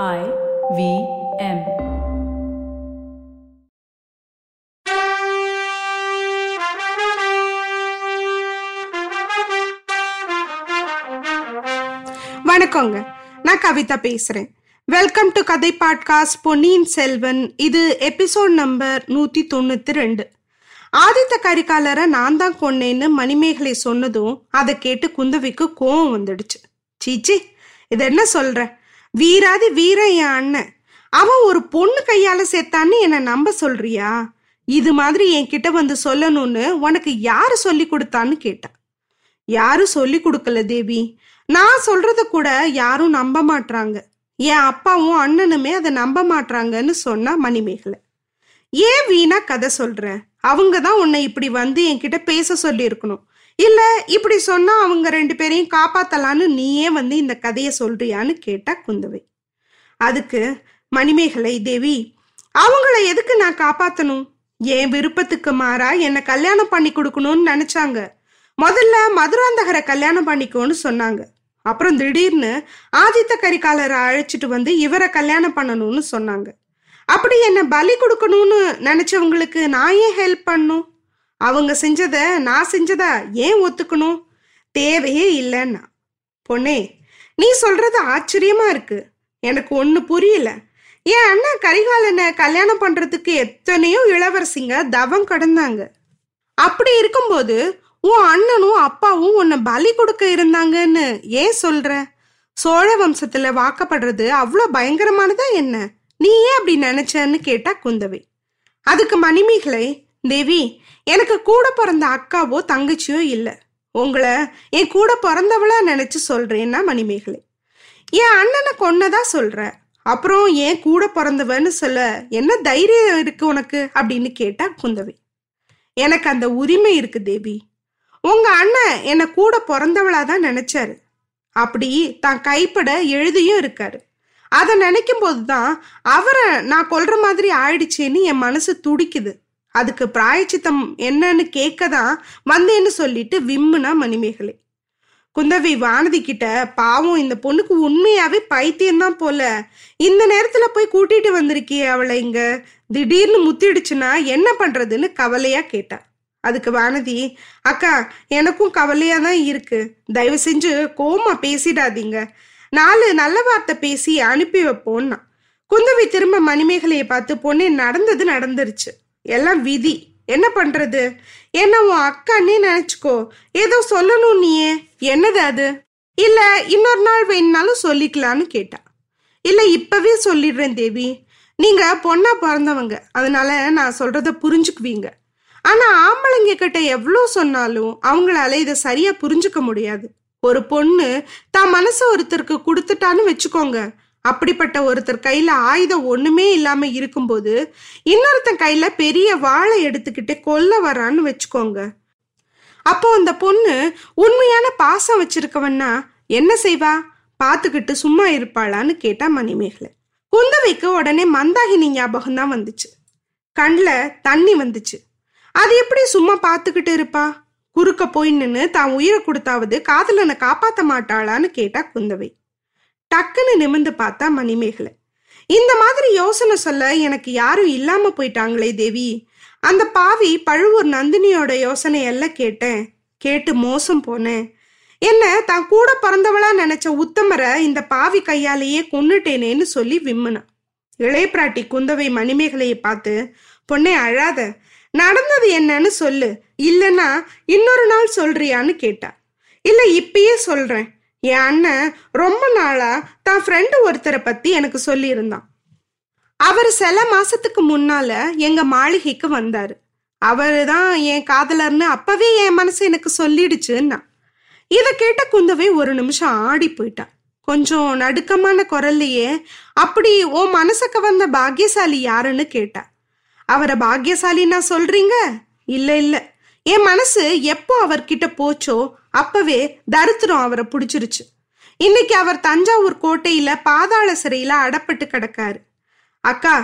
I V M. வணக்கங்க. நான் கவிதா பேசுறேன். வெல்கம் டு கதை பாட்காஸ்ட் பொன்னியின் செல்வன். இது எபிசோட் நம்பர் நூத்தி தொண்ணூத்தி ரெண்டு. ஆதித்த கரிகாலரை நான் தான் கொன்னேன்னு மணிமேகலை சொன்னதும் அதை கேட்டு குந்தவிக்கு கோவம் வந்துடுச்சு. சீச்சி இது என்ன சொல்ற? வீராதி வீரன் என் அண்ணன் அவன் ஒரு பொண்ணு கையால சேர்த்தான்னு என்னை நம்ப சொல்றியா? இது மாதிரி என்கிட்ட வந்து சொல்லணும்னு உனக்கு யாரு சொல்லி கொடுத்தான்னு கேட்டா. யாரும் சொல்லி கொடுக்கல தேவி. நான் சொல்றத கூட யாரும் நம்ப மாட்டாங்க என் அப்பாவும் அண்ணனுமே அதை நம்ப மாட்றாங்கன்னு சொன்னா மணிமேகலை. ஏன் வீணா கதை சொல்ற? அவங்க தான் உன்னை இப்படி வந்து என்கிட்ட பேச சொல்லி இருக்கணும் இல்ல இப்படி சொன்னா அவங்க ரெண்டு பேரையும் காப்பாத்தலான்னு நீயே வந்து இந்த கதையை சொல்றியான்னு கேட்டா குந்தவை. அதுக்கு மணிமேகலை தேவி அவங்கள எதுக்கு நான் காப்பாத்தணும்? என் விருப்பத்துக்கு மாறா என்னை கல்யாணம் பண்ணி கொடுக்கணும்னு நினைச்சாங்க. முதல்ல மதுராந்தகரை கல்யாணம் பண்ணிக்கோன்னு சொன்னாங்க. அப்புறம் திடீர்னு ஆதித்த கரிகாலரை அழைச்சிட்டு வந்து இவரை கல்யாணம் பண்ணணும்னு சொன்னாங்க. அப்படி என்ன பலி கொடுக்கணும்னு நினைச்சவங்களுக்கு நான் ஏன் ஹெல்ப் பண்ணும்? அவங்க செஞ்சத நான் செஞ்சதா ஏன் ஒத்துக்கணும்? தேவையே இல்லைன்னா. பொண்ணே நீ சொல்றது ஆச்சரியமா இருக்கு. எனக்கு ஒண்ணு புரியல. என் அண்ணா கரிகாலனை கல்யாணம் பண்றதுக்கு எத்தனையோ இளவரசிங்க தவம் கடந்தாங்க. அப்படி இருக்கும்போது உன் அண்ணனும் அப்பாவும் உன்னை பலி கொடுக்க இருந்தாங்கன்னு ஏன் சொல்ற? சோழ வம்சத்துல வாக்கப்படுறது அவ்வளோ பயங்கரமானதா என்ன? நீ ஏன் அப்படி நினைச்சன்னு கேட்டா குந்தவை. அதுக்கு மணிமேகலை தேவி எனக்கு கூட பிறந்த அக்காவோ தங்கச்சியோ இல்லை. உங்களை என் கூட பிறந்தவளா நினைச்சு சொல்றேன்னா மணிமேகலை. என் அண்ணனை கொன்னதா சொல்ற. அப்புறம் ஏன் கூட பிறந்தவன்னு சொல்ல என்ன தைரியம் இருக்கு உனக்கு? அப்படின்னு கேட்டா குந்தவை. எனக்கு அந்த உரிமை இருக்கு தேவி. உங்க அண்ணன் என்னை கூட பிறந்தவளா தான் நினைச்சாரு. அப்படி தான் கைப்பட எழுதியும் இருக்காரு. அதை நினைக்கும் போது தான் அவரை நான் கொல்ற மாதிரி ஆயிடுச்சேன்னு என் மனசு துடிக்குது. அதுக்கு பிராயச்சித்தம் என்னன்னு கேட்க தான் வந்தேன்னு சொல்லிட்டு விம்முனா மணிமேகலை. குந்தவி வானதி கிட்ட பாவம் இந்த பொண்ணுக்கு உண்மையாவே பைத்தியம்தான் போல. இந்த நேரத்துல போய் கூட்டிட்டு வந்திருக்கியே அவளை இங்க. திடீர்னு முத்திடுச்சுன்னா என்ன பண்றதுன்னு கவலையா கேட்டா. அதுக்கு வானதி அக்கா எனக்கும் கவலையா தான் இருக்கு. தயவு செஞ்சு கோமா பேசிடாதீங்க. நாலு நல்ல வார்த்தை பேசி அனுப்பி வைப்போன்னா குந்தவி திரும்ப மணிமேகலையை பார்த்து பொண்ணே நடந்தது நடந்துருச்சு. எல்லாம் விதி. என்ன பண்றது? என்ன உன் அக்கான்னே நினைச்சுக்கோ. ஏதோ சொல்லணும் நீயே. என்னது அது? இல்ல இன்னொரு நாள் வேணுனாலும் சொல்லிக்கலான்னு கேட்டா. இல்ல இப்பவே சொல்லிடுறேன் தேவி. நீங்க பொண்ணா பிறந்தவங்க. அதனால நான் சொல்றத புரிஞ்சுக்குவீங்க. ஆனா ஆம்பளைங்க கிட்ட எவ்வளோ சொன்னாலும் அவங்களால இதை சரியா புரிஞ்சுக்க முடியாது. ஒரு பொண்ணு தான் மனசு ஒருத்தருக்கு கொடுத்துட்டான்னு வச்சுக்கோங்க. அப்படிப்பட்ட ஒருத்தர் கையில ஆயுதம் ஒண்ணுமே இல்லாம இருக்கும்போது இன்னொருத்தன் கையில பெரிய வாழை எடுத்துக்கிட்டு கொல்ல வரான்னு வச்சுக்கோங்க. அப்போ அந்த பொண்ணு உண்மையான பாசம் வச்சிருக்கவன்னா என்ன செய்வா? பார்த்துக்கிட்டு சும்மா இருப்பாளான்னு கேட்டா மணிமேகலை. குந்தவைக்கு உடனே மந்தாகினி ஞாபகம் தான் வந்துச்சு. கண்ணில் தண்ணி வந்துச்சு. அது எப்படி சும்மா பார்த்துக்கிட்டு இருப்பா? குறுக்க போய் நின்று தான் உயிரை கொடுத்தாவது காதலனை காப்பாற்ற மாட்டாளான்னு கேட்டா குந்தவை. டக்குன்னு நிமிந்து பார்த்தா மணிமேகலை. இந்த மாதிரி யோசனை சொல்ல எனக்கு யாரும் இல்லாம போயிட்டாங்களே தேவி. அந்த பாவி பழுவூர் நந்தினியோட யோசனை எல்லாம் கேட்டேன். கேட்டு மோசம் போனேன். என்ன தான் கூட பிறந்தவளா நினைச்ச உத்தமரை இந்த பாவி கையாலேயே கொன்னுட்டேனேன்னு சொல்லி விம்முனா. இளையப்பிராட்டி குந்தவை மணிமேகலையை பார்த்து பொண்ணே அழாத. நடந்தது என்னன்னு சொல்லு. இல்லைன்னா இன்னொரு நாள் சொல்றியான்னு கேட்டா. இல்ல இப்பயே சொல்றேன். என் அண்ணன் ரொம்ப நாளா தான் ஃப்ரெண்டு ஒருத்தரை பத்தி எனக்கு சொல்லியிருந்தான். அவர் சில மாசத்துக்கு முன்னால எங்க மாளிகைக்கு வந்தாரு. அவரு தான் என் காதலர்னு அப்பவே என் மனசு எனக்கு சொல்லிடுச்சுன்னா. இதை கேட்ட குந்தவை ஒரு நிமிஷம் ஆடி போயிட்டான் கொஞ்சம் நடுக்கமான குரல்லையே அப்படி ஓ மனசுக்கு வந்த பாக்கியசாலி யாருன்னு கேட்டா. அவரை பாக்கியசாலின்னா சொல்றீங்க? இல்ல இல்ல. என் மனசு எப்போ அவர்கிட்ட போச்சோ அப்பவே தரித்திரம் அவரை பிடிச்சிருச்சு. இன்னைக்கு அவர் தஞ்சாவூர் கோட்டையில பாதாள சிறையில அடப்பட்டு கிடக்காரு. அக்கா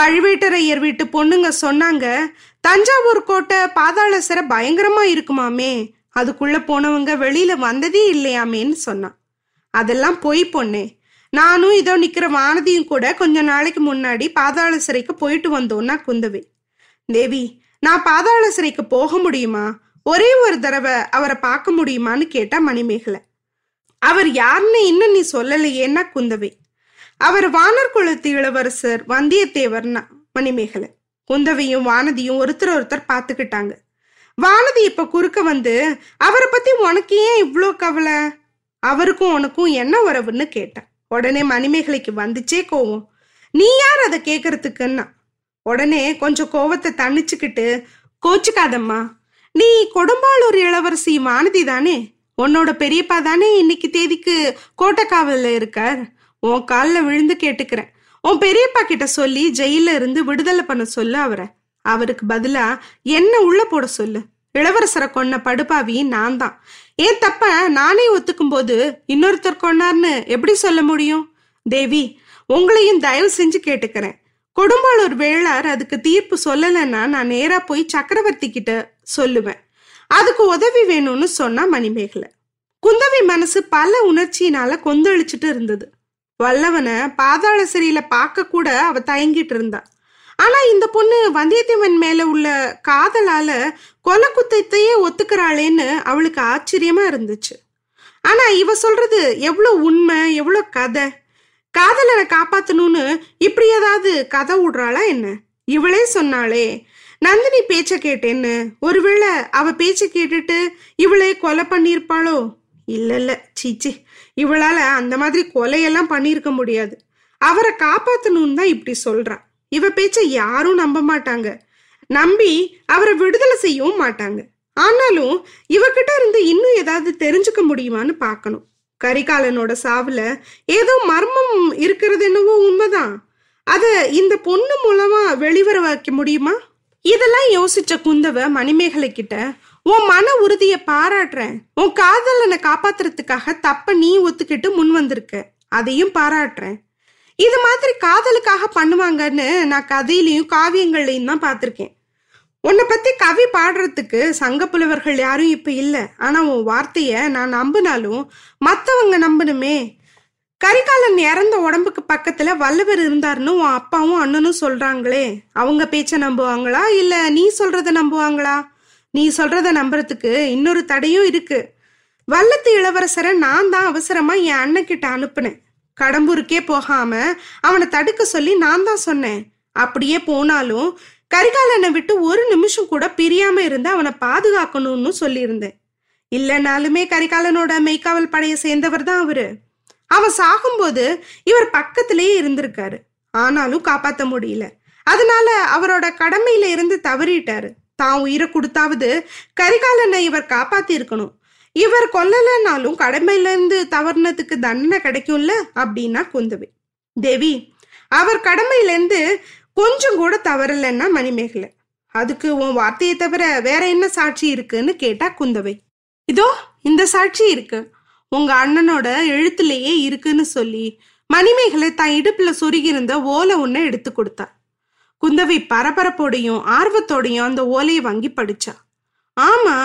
பழுவேட்டரையர் வீட்டு பொண்ணுங்க சொன்னாங்க தஞ்சாவூர் கோட்டை பாதாள சிறை பயங்கரமா இருக்குமாமே அதுக்குள்ள போனவங்க வெளியில வந்ததே இல்லையாமேன்னு சொன்னான் அதெல்லாம் பொய் பொண்ணே. நானும் இதோ நிக்கிற வானதியும் கூட கொஞ்ச நாளைக்கு முன்னாடி பாதாள சிறைக்கு போயிட்டு வந்தோம்னா குந்தவை. தேவி நான் பாதாள சிறைக்கு போக முடியுமா? ஒரே ஒரு தடவை அவரை பார்க்க முடியுமான்னு கேட்டா மணிமேகலை. அவர் யாருன்னு இன்னும் நீ சொல்லலையேன்னா குந்தவை. அவர் வானர் குலத்து இளவரசர் வந்தியத்தேவர்னா மணிமேகலை. குந்தவையும் வானதியும் ஒருத்தர் ஒருத்தர் பார்த்துக்கிட்டாங்க. வானதி இப்ப குறுக்க வந்து அவரை பத்தி உனக்கு ஏன் இவ்வளோ கவலை? அவருக்கும் உனக்கும் என்ன உறவுன்னு கேட்டேன் உடனே மணிமேகலைக்கு வந்துச்சே கோவம். நீ யார் அதை கேட்கறதுக்குன்னா உடனே கொஞ்சம் கோவத்தை தணிச்சுக்கிட்டு கோச்சுக்காதம்மா. நீ கொடும்பாளூர் இளவரசி வானதி தானே? உன்னோட பெரியப்பா தானே இன்னைக்கு தேதிக்கு கோட்டைக்காவலில் இருக்கார். உன் காலில் விழுந்து கேட்டுக்கிறேன். உன் பெரியப்பா கிட்ட சொல்லி ஜெயில இருந்து விடுதலை பண்ண சொல்லு அவரை. அவருக்கு பதிலா என்ன உள்ள போட சொல்லு? இளவரசரை கொன்ன படுபாவி நான் தான். ஏன் தப்ப? நானே ஒத்துக்கும் போது இன்னொருத்தர் கொன்னார்னு எப்படி சொல்ல முடியும்? தேவி உங்களையும் தயவு செஞ்சு கேட்டுக்கிறேன். கொடும்பாளூர் வேளார் அதுக்கு தீர்ப்பு சொல்லலைன்னா நான் நேரா போய் சக்கரவர்த்தி கிட்ட சொல்லுவேன். அதுக்கு உதவி வேணும்னு சொன்னா மணிமேகலை. குந்தவி மனசு பல உணர்ச்சியினால கொந்தளிச்சுட்டு இருந்தது. வல்லவனை பாதாள சிறையில பார்க்க கூட அவ தயங்கிட்டு இருந்தா. ஆனா இந்த பொண்ணு வந்தியத்தேவன் மேல உள்ள காதலால கொலை குத்தத்தையே ஒத்துக்கிறாளேன்னு அவளுக்கு ஆச்சரியமா இருந்துச்சு. ஆனா இவ சொல்றது எவ்வளவு உண்மை எவ்வளவு கதை? காதலனை காப்பாத்தணும்னு இப்படி ஏதாவது கதை விடுறாளா என்ன? இவளே சொன்னாளே நந்தினி பேச்ச கேட்டேன்னு. ஒருவேளை அவ பேச்ச கேட்டுட்டு இவளே கொலை பண்ணியிருப்பாளோ? இல்ல இல்ல. சீச்சி. இவளால அந்த மாதிரி கொலையெல்லாம் பண்ணியிருக்க முடியாது. அவரை காப்பாத்தணும்னு தான் இப்படி சொல்றா. இவ பேச்ச யாரும் நம்ப மாட்டாங்க. நம்பி அவரை விடுதலை செய்யவும் மாட்டாங்க. ஆனாலும் இவகிட்ட இருந்து இன்னும் ஏதாவது தெரிஞ்சுக்க முடியுமான்னு பார்க்கணும். கரிகாலனோட சாவுல ஏதோ மர்மம் இருக்கிறது என்னவோ உண்மைதான். அத இந்த பொண்ணு மூலமா வெளிவர வைக்க முடியுமா? இதெல்லாம் யோசிச்ச குந்தவ மணிமேகலை கிட்ட உன் மன உறுதியை பாராட்டுறேன். உன் காதலனை காப்பாத்துறதுக்காக தப்ப நீ ஒத்துக்கிட்டு முன் வந்திருக்க. அதையும் பாராட்டுறேன். இது மாதிரி காதலுக்காக பண்ணுவாங்கன்னு நான் கதையிலையும் காவியங்கள்லையும் தான் பார்த்துருக்கேன். உன்னை பத்தி கவி பாடுறதுக்கு சங்க புலவர்கள் யாரும் இப்ப இல்லை. ஆனா உன் வார்த்தைய நான் நம்பினாலும் மத்தவங்க நம்பணுமே. கரிகாலன் இறந்த உடம்புக்கு பக்கத்துல வல்லவர் இருந்தாருன்னு உன் அப்பாவும் அண்ணனும் சொல்றாங்களே. அவங்க பேச்ச நம்புவாங்களா? இல்ல நீ சொல்றத நம்புவாங்களா? நீ சொல்றத நம்புறதுக்கு இன்னொரு தடையும் இருக்கு. வல்லத்து இளவரசரை நான் தான் அவசரமா என் அண்ணன் கிட்ட அனுப்புனேன். கடம்பூருக்கே போகாம அவனை தடுக்க சொல்லி நான் தான் சொன்னேன். அப்படியே போனாலும் கரிகாலனை விட்டு ஒரு நிமிஷம் கூட பிரியாம இருந்து அவனை பாதுகாக்கணும்னு சொல்லியிருந்தேன். இல்லைனாலுமே கரிகாலனோட மெய்க்காவல் படையை சேர்ந்தவர் தான் அவரு. அவ சாகும்போது இவர் பக்கத்திலேயே இருந்திருக்காரு. ஆனாலும் காப்பாத்த முடியல. அதனால அவரோட கடமையில இருந்து தவறிட்டாரு. தான் உயிரை கொடுத்தாவது கரிகாலனை இவர் காப்பாத்தி இருக்கணும் இவர் கொல்லலைனாலும் கடமையில இருந்து தவறுனதுக்கு தண்டனை கிடைக்கும்ல அப்படின்னா குந்தவை. தேவி அவர் கடமையில இருந்து கொஞ்சம் கூட தவறலைன்னா மணிமேகலை. அதுக்கு உன் வார்த்தையை தவிர வேற என்ன சாட்சி இருக்குன்னு கேட்டா குந்தவை. இதோ இந்த சாட்சி இருக்கு. உங்க அண்ணனோட எழுத்துலயே இருக்குன்னு சொல்லி மணிமேகலை தன் இடுப்புல சொருகியிருந்த ஓலை ஒன்று எடுத்து கொடுத்தா. குந்தவை பரபரப்போடையும் ஆர்வத்தோடையும் அந்த ஓலையை வாங்கி படிச்சா. ஆமா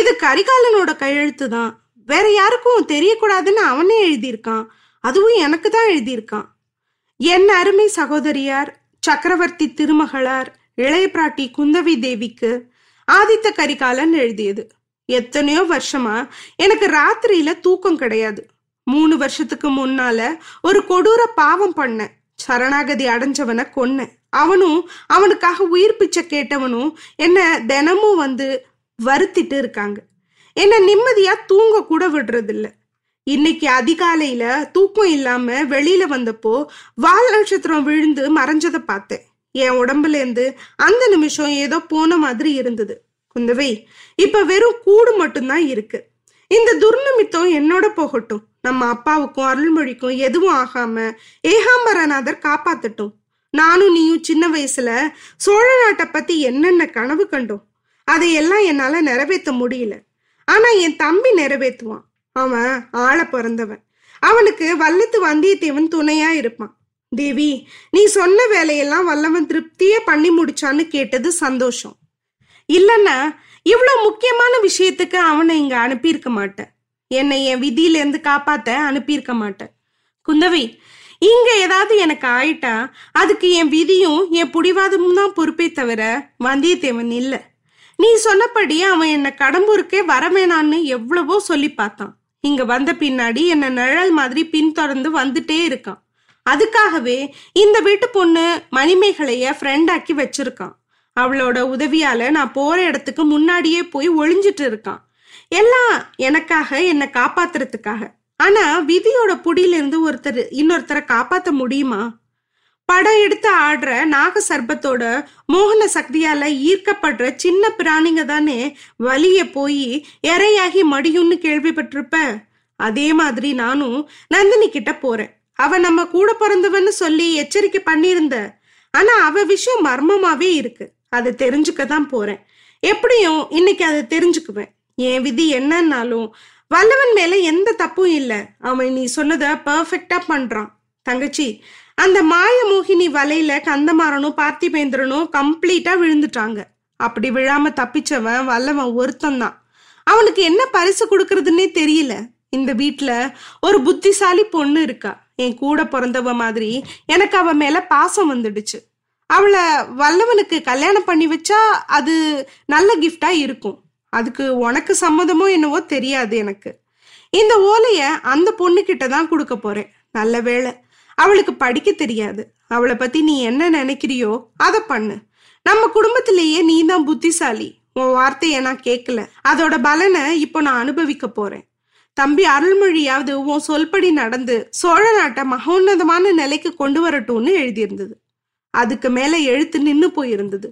இது கரிகாலனோட கையெழுத்து தான். வேற யாருக்கும் தெரியக்கூடாதுன்னு அவனே எழுதியிருக்கான். அதுவும் எனக்கு தான் எழுதியிருக்கான். என் அருமை சகோதரியார் சக்கரவர்த்தி திருமகளார் இளைய பிராட்டி குந்தவி தேவிக்கு ஆதித்த கரிகாலன் எழுதியது. எத்தனையோ வருஷமா எனக்கு ராத்திரியில தூக்கம் கிடையாது. மூணு வருஷத்துக்கு முன்னால ஒரு கொடூர பாவம் பண்ணேன். சரணாகதி அடைஞ்சவனை கொன்னேன். அவனும் அவனுக்காக உயிர் பிச்சை கேட்டவனும் என்ன தினமும் வந்து வருத்திட்டு இருக்காங்க. என்ன நிம்மதியா தூங்க கூட விடுறதில்ல. இன்னைக்கு அதிகாலையில தூக்கம் இல்லாம வெளியில வந்தப்போ வால் நட்சத்திரம் விழுந்து மறைஞ்சதை பார்த்தேன். என் உடம்புல இருந்து அந்த நிமிஷம் ஏதோ போன மாதிரி இருந்தது. குந்தவை இப்ப வெறும் கூடு மட்டும்தான் இருக்கு. இந்த துர்நிமித்தம் என்னோட போகட்டும். நம்ம அப்பாவுக்கும் அருள்மொழிக்கும் எதுவும் ஆகாம ஏகாம்பரநாதர் காப்பாத்தட்டும். நானும் நீயும் சின்ன வயசுல சோழ நாட்டை பத்தி என்னென்ன கனவு கண்டோம்? அதையெல்லாம் என்னால நிறைவேற்ற முடியல. ஆனா என் தம்பி நிறைவேற்றுவான். அவன் ஆள பிறந்தவன். அவனுக்கு வல்லத்து வந்தியத்தேவன் துணையா இருப்பான். தேவி நீ சொன்ன வேலையெல்லாம் வல்லவன் திருப்தியே பண்ணி முடிச்சான்னு கேட்டது சந்தோஷம். இல்லைன்னா இவ்வளோ முக்கியமான விஷயத்துக்கு அவனை இங்கே அனுப்பியிருக்க மாட்டேன். என்னை என் விதியிலேருந்து காப்பாத்த அனுப்பியிருக்க மாட்டேன். குந்தவை இங்க ஏதாவது எனக்கு ஆயிட்டா அதுக்கு என் விதியும் என் புடிவாதமும் தான் பொறுப்பே தவிர வந்தியத்தேவன் இல்லை. நீ சொன்னபடி அவன் என்ன கடம்பூருக்கே வரவேணான்னு எவ்வளவோ சொல்லி பார்த்தான். இங்க வந்த பின்னாடி என்ன நிழல் மாதிரி பின்தொடர்ந்து வந்துட்டே இருக்கான். அதுக்காகவே இந்த வீட்டு பொண்ணு மணிமேகலைய ஃப்ரெண்டாக்கி வச்சிருக்கான். அவளோட உதவியால நான் போற இடத்துக்கு முன்னாடியே போய் ஒளிஞ்சிட்டு இருக்கான். எல்லாம் எனக்காக என்னை காப்பாத்துறதுக்காக. ஆனா விதியோட புடியிலிருந்து ஒருத்தர் இன்னொருத்தரை காப்பாத்த முடியுமா? படம் எடுத்து ஆடுற நாக சர்பத்தோட மோகன சக்தியால ஈர்க்கப்படுற சின்ன பிராணிங்க தானே வலிய போய் இறையாகி மடியும்னு கேள்விப்பட்டிருப்ப? அதே மாதிரி நானும் நந்தினி கிட்ட போறேன். அவ நம்ம கூட பிறந்தவன்னு சொல்லி எச்சரிக்கை பண்ணியிருந்த. ஆனா அவ விஷயம் மர்மமாவே இருக்கு. அதை தெரிஞ்சுக்க தான் போறேன். எப்படியும் இன்னைக்கு அதை தெரிஞ்சுக்குவேன். என் விதி என்னன்னாலும் வல்லவன் மேல எந்த தப்பும் இல்லை. அவன் நீ சொன்னதை பர்ஃபெக்டா பண்றான். தங்கச்சி அந்த மாயமோகினி வலையில கந்தமாறனும் பார்த்திபேந்திரனும் கம்ப்ளீட்டா விழுந்துட்டாங்க. அப்படி விழாம தப்பிச்சவன் வல்லவன் ஒருத்தன் தான் அவனுக்கு என்ன பரிசு கொடுக்கறதுன்னே தெரியல. இந்த வீட்டுல ஒரு புத்திசாலி பொண்ணு இருக்கா. என் கூட பிறந்தவ மாதிரி எனக்கு அவ மேல பாசம் வந்துடுச்சு. அவளை வல்லவனுக்கு கல்யாணம் பண்ணி வச்சா அது நல்ல கிஃப்டா இருக்கும். அதுக்கு உனக்கு சம்மதமோ என்னவோ தெரியாது எனக்கு. இந்த ஓலைய அந்த பொண்ணு கிட்ட தான் கொடுக்க போறேன். நல்ல வேளை. அவளுக்கு படிக்க தெரியாது. அவளை பத்தி நீ என்ன நினைக்கிறியோ அதை பண்ணு. நம்ம குடும்பத்திலேயே நீ தான் புத்திசாலி. உன் வார்த்தையை நான் கேட்கல. அதோட பலனை இப்போ நான் அனுபவிக்க போறேன். தம்பி அருள்மொழியாவது உன் சொல்படி நடந்து சோழ நாட்டை மகோன்னதமான நிலைக்கு கொண்டு வரட்டும்னு எழுதியிருந்தது. அதுக்கு மேல எழுத்து நின்னு போயிருந்தது.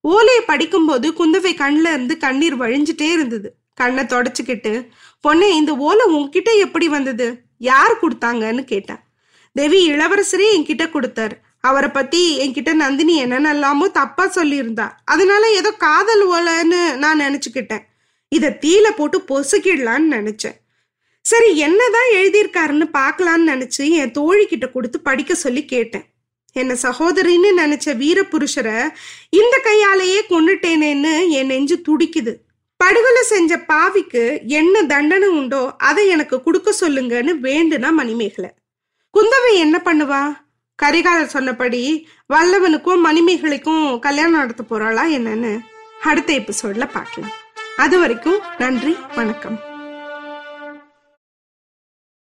ஓலையை படிக்கும்போது குந்தவை கண்ணுல இருந்து கண்ணீர் வழிஞ்சிட்டே இருந்தது. கண்ணை தொடச்சிக்கிட்டு பொண்ணே இந்த ஓலை உன்கிட்ட எப்படி வந்தது? யார் கொடுத்தாங்கன்னு கேட்டேன் தேவி இளவரசரே என்கிட்ட கொடுத்தாரு. அவரை பத்தி என்கிட்ட நந்தினி என்னென்னலாமோ தப்பா சொல்லியிருந்தா. அதனால ஏதோ காதல் ஓலைன்னு நான் நினைச்சுக்கிட்டேன். இதை தீல போட்டு பொசுக்கிடலான்னு நினைச்சேன். சரி என்னதான் எழுதியிருக்காருன்னு பார்க்கலான்னு நினைச்சு என் தோழிக்கிட்ட கொடுத்து படிக்க சொல்லி கேட்டேன். என்ன சகோதரின்னு நினைச்ச வீரபுருஷரை இந்த கையாலேயே கொண்டுட்டேனேன்னு என் நெஞ்சு துடிக்குது. படுகொலை செஞ்ச பாவிக்கு என்ன தண்டனை உண்டோ அதை எனக்கு கொடுக்க சொல்லுங்கன்னு வேண்டுனா மணிமேகலை. குந்தவை என்ன பண்ணுவா? கரிகாலர் சொன்னபடி வல்லவனுக்கும் மணிமேகலைக்கும் கல்யாணம் நடத்த போறாளா என்னன்னு அடுத்த எபிசோட்ல பார்க்கலாம். அது வரைக்கும் நன்றி வணக்கம்.